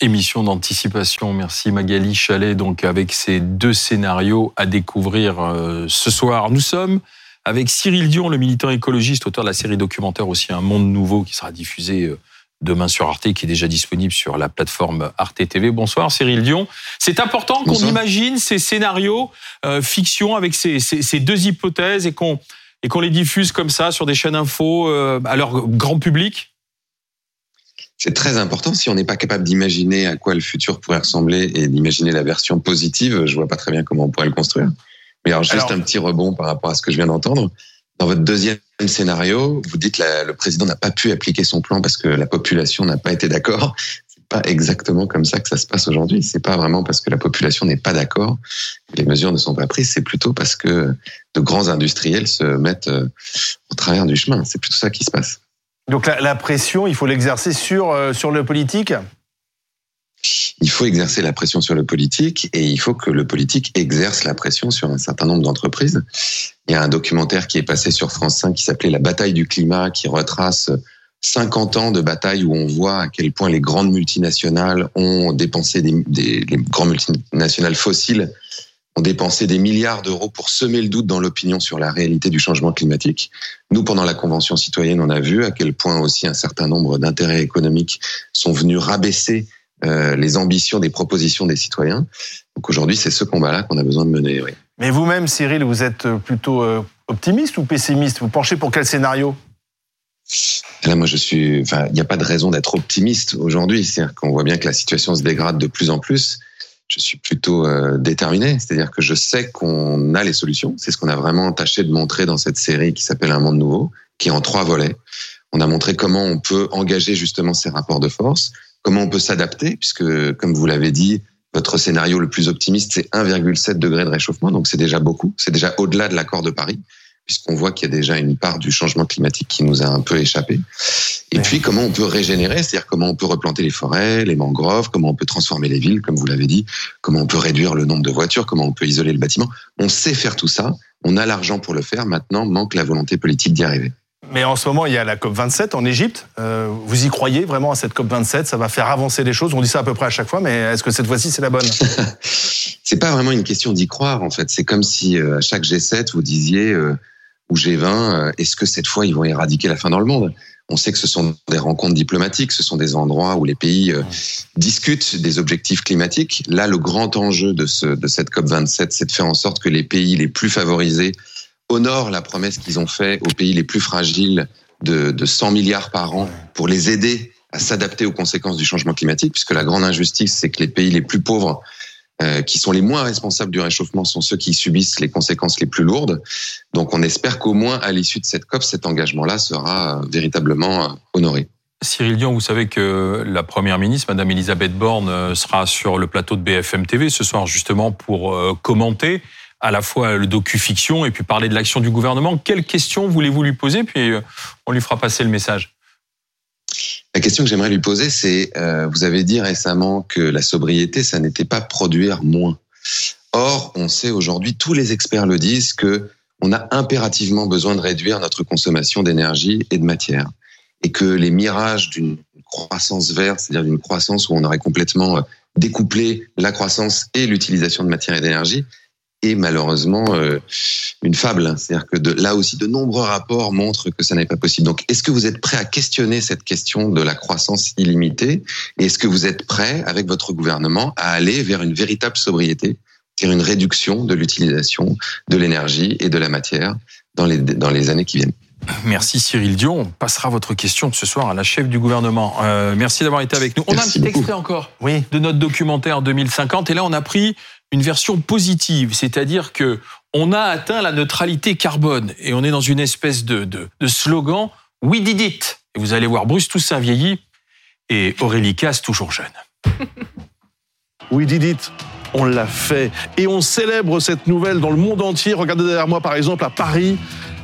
émission d'anticipation. Merci Magali Chalet, donc avec ces deux scénarios à découvrir euh, ce soir. Nous sommes avec Cyril Dion, le militant écologiste, auteur de la série documentaire aussi Un monde nouveau qui sera diffusé euh, demain sur Arte, qui est déjà disponible sur la plateforme Arte TV. Bonsoir Cyril Dion. C'est important qu'on imagine ces scénarios euh, fiction avec ces, ces, deux hypothèses et qu'on et qu'on les diffuse comme ça sur des chaînes info à leur grand public? C'est très important. Si on n'est pas capable d'imaginer à quoi le futur pourrait ressembler et d'imaginer la version positive, je vois pas très bien comment on pourrait le construire. Mais alors, juste un petit rebond par rapport à ce que je viens d'entendre. Dans votre deuxième scénario, vous dites que le président n'a pas pu appliquer son plan parce que la population n'a pas été d'accord. C'est pas exactement comme ça que ça se passe aujourd'hui. C'est pas vraiment parce que la population n'est pas d'accord que les mesures ne sont pas prises. C'est plutôt parce que de grands industriels se mettent euh, au travers du chemin. C'est plutôt ça qui se passe. Donc la, pression, il faut l'exercer sur, euh, sur le politique? Il faut exercer la pression sur le politique et il faut que le politique exerce la pression sur un certain nombre d'entreprises. Il y a un documentaire qui est passé sur France 5 qui s'appelait La bataille du climat, qui retrace 50 ans de bataille où on voit à quel point les grandes multinationales ont dépensé des, les grandes multinationales fossiles ont dépensé des milliards d'euros pour semer le doute dans l'opinion sur la réalité du changement climatique. Nous, pendant la Convention citoyenne, on a vu à quel point aussi un certain nombre d'intérêts économiques sont venus rabaisser euh, les ambitions des propositions des citoyens. Donc aujourd'hui, c'est ce combat-là qu'on a besoin de mener. Oui. Mais vous-même, Cyril, vous êtes plutôt euh, optimiste ou pessimiste? Vous penchez pour quel scénario? Là, moi, je suis. Enfin, il n'y a pas de raison d'être optimiste aujourd'hui. C'est-à-dire qu'on voit bien que la situation se dégrade de plus en plus je suis plutôt euh, déterminé. C'est-à-dire que je sais qu'on a les solutions. C'est ce qu'on a vraiment tâché de montrer dans cette série qui s'appelle Un monde nouveau, qui est en trois volets. On a montré comment on peut engager justement ces rapports de force, comment on peut s'adapter, puisque comme vous l'avez dit, votre scénario le plus optimiste, c'est 1,7 degré de réchauffement, donc c'est déjà beaucoup, c'est déjà au-delà de l'accord de Paris puisqu'on voit qu'il y a déjà une part du changement climatique qui nous a un peu échappé. Et puis, comment on peut régénérer, c'est-à-dire comment on peut replanter les forêts, les mangroves, comment on peut transformer les villes, comme vous l'avez dit, comment on peut réduire le nombre de voitures, comment on peut isoler le bâtiment. On sait faire tout ça, on a l'argent pour le faire, maintenant manque la volonté politique d'y arriver. Mais en ce moment, il y a la COP27 en Égypte. Euh, vous y croyez vraiment à cette COP27? Ça va faire avancer les choses? On dit ça à peu près à chaque fois, mais est-ce que cette fois-ci, c'est la bonne? C'est pas vraiment une question d'y croire, en fait. C'est comme si euh, à chaque G7, vous disiez euh, ou G20, euh, est-ce que cette fois ils vont éradiquer la faim dans le monde? On sait que ce sont des rencontres diplomatiques, ce sont des endroits où les pays euh, discutent des objectifs climatiques. Là, le grand enjeu de, ce, de cette COP 27, c'est de faire en sorte que les pays les plus favorisés honorent la promesse qu'ils ont faite aux pays les plus fragiles de, de 100 milliards par an pour les aider à s'adapter aux conséquences du changement climatique, puisque la grande injustice, c'est que les pays les plus pauvres euh, qui sont les moins responsables du réchauffement sont ceux qui subissent les conséquences les plus lourdes. Donc on espère qu'au moins à l'issue de cette COP, cet engagement-là sera euh, véritablement euh, honoré. Cyril Dion, vous savez que la Première ministre, Madame Elisabeth Borne, sera sur le plateau de BFM TV ce soir justement pour commenter à la fois le docu-fiction et puis parler de l'action du gouvernement. Quelles questions voulez-vous lui poser? Puis on lui fera passer le message. La question que j'aimerais lui poser, c'est, euh, vous avez dit récemment que la sobriété, ça n'était pas produire moins. Or, on sait aujourd'hui, tous les experts le disent, que on a impérativement besoin de réduire notre consommation d'énergie et de matière. Et que les mirages d'une croissance verte, c'est-à-dire d'une croissance où on aurait complètement euh, découplé la croissance et l'utilisation de matière et d'énergie, est malheureusement euh, une fable. C'est-à-dire que là aussi, de nombreux rapports montrent que ça n'est pas possible. Donc, est-ce que vous êtes prêt à questionner cette question de la croissance illimitée? Et est-ce que vous êtes prêt, avec votre gouvernement, à aller vers une véritable sobriété, vers une réduction de l'utilisation de l'énergie et de la matière dans les, dans les années qui viennent? Merci Cyril Dion. On passera votre question ce soir à la chef du gouvernement. Euh, merci d'avoir été avec nous. On a un petit extrait encore oui. de notre documentaire 2050 et là on a pris une version positive, c'est-à-dire que on a atteint la neutralité carbone et on est dans une espèce de, de, de slogan We did it. Et vous allez voir Bruce Toussaint vieilli et Aurélie Casse toujours jeune. We did it. On l'a fait. Et on célèbre cette nouvelle dans le monde entier. Regardez derrière moi, par exemple, à Paris,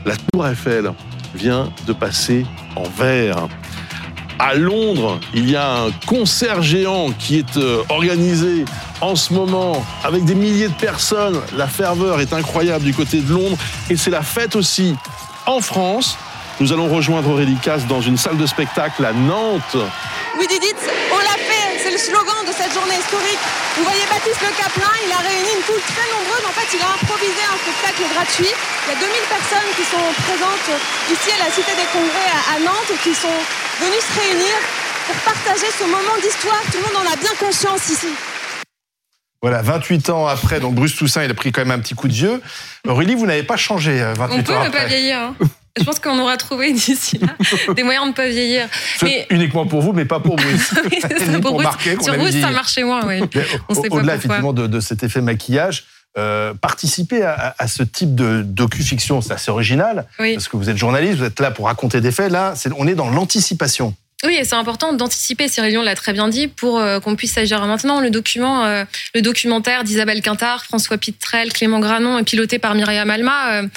la Tour Eiffel vient de passer en vert. À Londres, il y a un concert géant qui est euh, organisé en ce moment avec des milliers de personnes. La ferveur est incroyable du côté de Londres et c'est la fête aussi en France. Nous allons rejoindre Aurélie Casse dans une salle de spectacle à Nantes. On l'a fait, le slogan de historique. Vous voyez Baptiste Le Caplin, il a réuni une foule très nombreuse. En fait, il a improvisé un spectacle gratuit. Il y a 2000 personnes qui sont présentes ici à la Cité des Congrès à Nantes et qui sont venues se réunir pour partager ce moment d'histoire. Tout le monde en a bien conscience ici. Voilà, 28 ans après, donc Bruce Toussaint, il a pris quand même un petit coup de vieux. Aurélie, vous n'avez pas changé 28 On peut ans ne pas vieillir. hein. Je pense qu'on aura trouvé d'ici là des moyens de ne pas vieillir. C'est Uniquement pour vous, mais pas pour Bruce. Oui, Ni pour pour qu'on Sur Bruce, dit- ça marche chez moi, oui. Mais On au- sait pas Au-delà effectivement de, de cet effet maquillage, euh, participer à, à ce type de docu-fiction, c'est assez original, Oui. parce que vous êtes journaliste, vous êtes là pour raconter des faits. Là, on est dans l'anticipation. Oui, et c'est important d'anticiper, Cyril Dion l'a très bien dit, pour euh, qu'on puisse agir maintenant. Le document, euh, le documentaire d'Isabelle Quintard, François Pitrel, Clément Granon, et piloté par Myriam Alma, euh,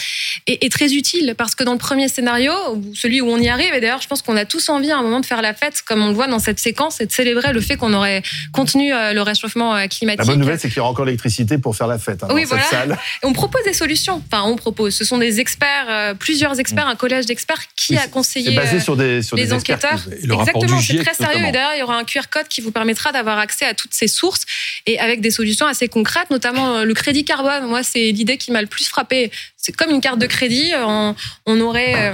est, est très utile parce que dans le premier scénario, celui où on y arrive, et d'ailleurs, je pense qu'on a tous envie à un moment de faire la fête, comme on le voit dans cette séquence, et de célébrer le fait qu'on aurait contenu euh, le réchauffement euh, climatique. La bonne nouvelle, c'est qu'il y aura encore l'électricité pour faire la fête hein, Oui, dans cette voilà. salle. Et on propose des solutions. Enfin, on propose. Ce sont des experts, euh, plusieurs experts, un collège d'experts qui Oui, a conseillé C'est basé sur des, sur les des enquêteurs. expertises. Rapport Exactement, c'est très sérieux. Et d'ailleurs, il y aura un QR code qui vous permettra d'avoir accès à toutes ces sources et avec des solutions assez concrètes, notamment euh, le crédit carbone. Moi, c'est l'idée qui m'a le plus frappé. C'est comme une carte de crédit. On, on aurait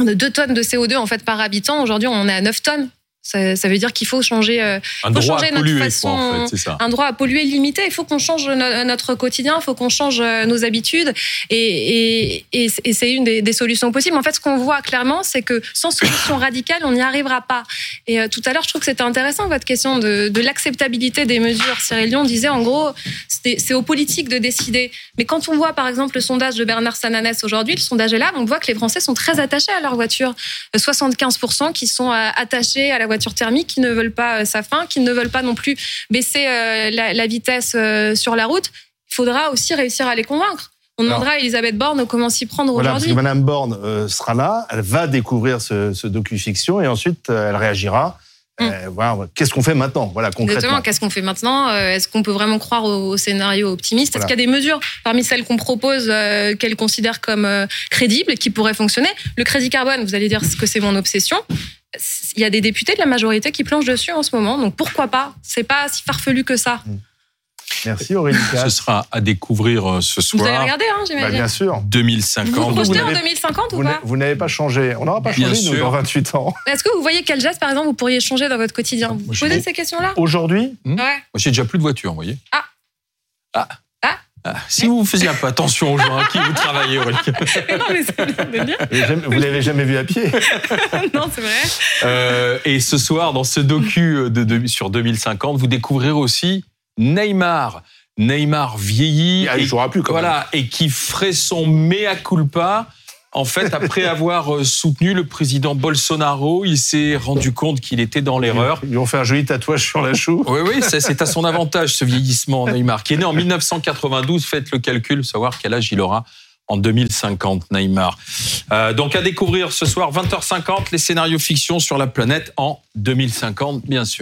euh, 2 tonnes de CO2 en fait par habitant. Aujourd'hui, on est à 9 tonnes. Ça, ça veut dire qu'il faut changer. euh, Un faut droit changer à notre polluer, quoi, façon- en fait, c'est ça. un droit à polluer limité. Il faut qu'on change no- notre quotidien, il faut qu'on change euh, nos habitudes. Et, et, et c'est- et c'est une des, des solutions possibles. En fait, ce qu'on voit clairement, c'est que sans solution radicale, on n'y arrivera pas. Et euh, tout à l'heure, je trouve que c'était intéressant votre question de, de l'acceptabilité des mesures. Cyril Dion disait en gros, c'est aux politiques de décider. Mais quand on voit par exemple le sondage de Bernard Sananès aujourd'hui, le sondage est là, on voit que les Français sont très attachés à leur voiture. Euh, 75% qui sont euh, attachés à la voiture thermique, qui ne veulent pas euh, sa fin, qui ne veulent pas non plus baisser euh, la, la vitesse euh, sur la route. Il faudra aussi réussir à les convaincre. On demandera à Elisabeth Borne comment s'y prendre Voilà, parce que aujourd'hui. Madame Borne euh, sera là, elle va découvrir ce, ce docu-fiction et ensuite euh, elle réagira. Euh, voilà, qu'est-ce qu'on fait maintenant? Voilà, concrètement. Mm. Exactement, qu'est-ce qu'on fait maintenant? Est-ce qu'on peut vraiment croire au, au scénario optimiste? Est-ce qu'il y a des mesures parmi celles qu'on propose qu'elle considère comme crédibles et qui pourraient fonctionner? Le crédit carbone, vous allez dire que c'est mon obsession. Il y a des députés de la majorité qui planchent dessus en ce moment, donc pourquoi pas? C'est pas si farfelu que ça. Merci Aurélie Ce sera à découvrir euh, ce Vous avez soir, regardé, hein, Bah, j'imagine bien sûr. Vous vous 2050. vous projetez en n'avez- 2050 ou pas? vous n'avez pas changé. On n'aura pas Bien changé nous, sûr. dans 28 ans. Est-ce que vous voyez quel geste, par exemple, vous pourriez changer dans votre quotidien? Vous Moi, posez ces questions-là? Aujourd'hui, Ouais. Moi, j'ai déjà plus de voiture, vous voyez. Ah. Ah. Ah. Si vous faisiez un peu attention aux gens à qui vous travaillez, Aurélie. non, mais c'est bien de le dire. vous l'avez jamais- vous l'avez jamais vu à pied. Non, c'est vrai. Euh, et ce soir, dans ce docu de, de- sur 2050, vous découvrirez aussi Neymar. Neymar vieilli. Ah, il et, jouera plus quand même. voilà, et qui ferait son mea culpa. En fait, après avoir euh, soutenu le président Bolsonaro, il s'est rendu compte qu'il était dans l'erreur. Ils lui ont fait un joli tatouage sur la choue. Oui, oui, c'est à son avantage, ce vieillissement, Neymar, qui est né en 1992. Faites le calcul, savoir quel âge il aura en 2050, Neymar. Euh, donc, à découvrir ce soir, 20h50, les scénarios fiction sur la planète en 2050, bien sûr.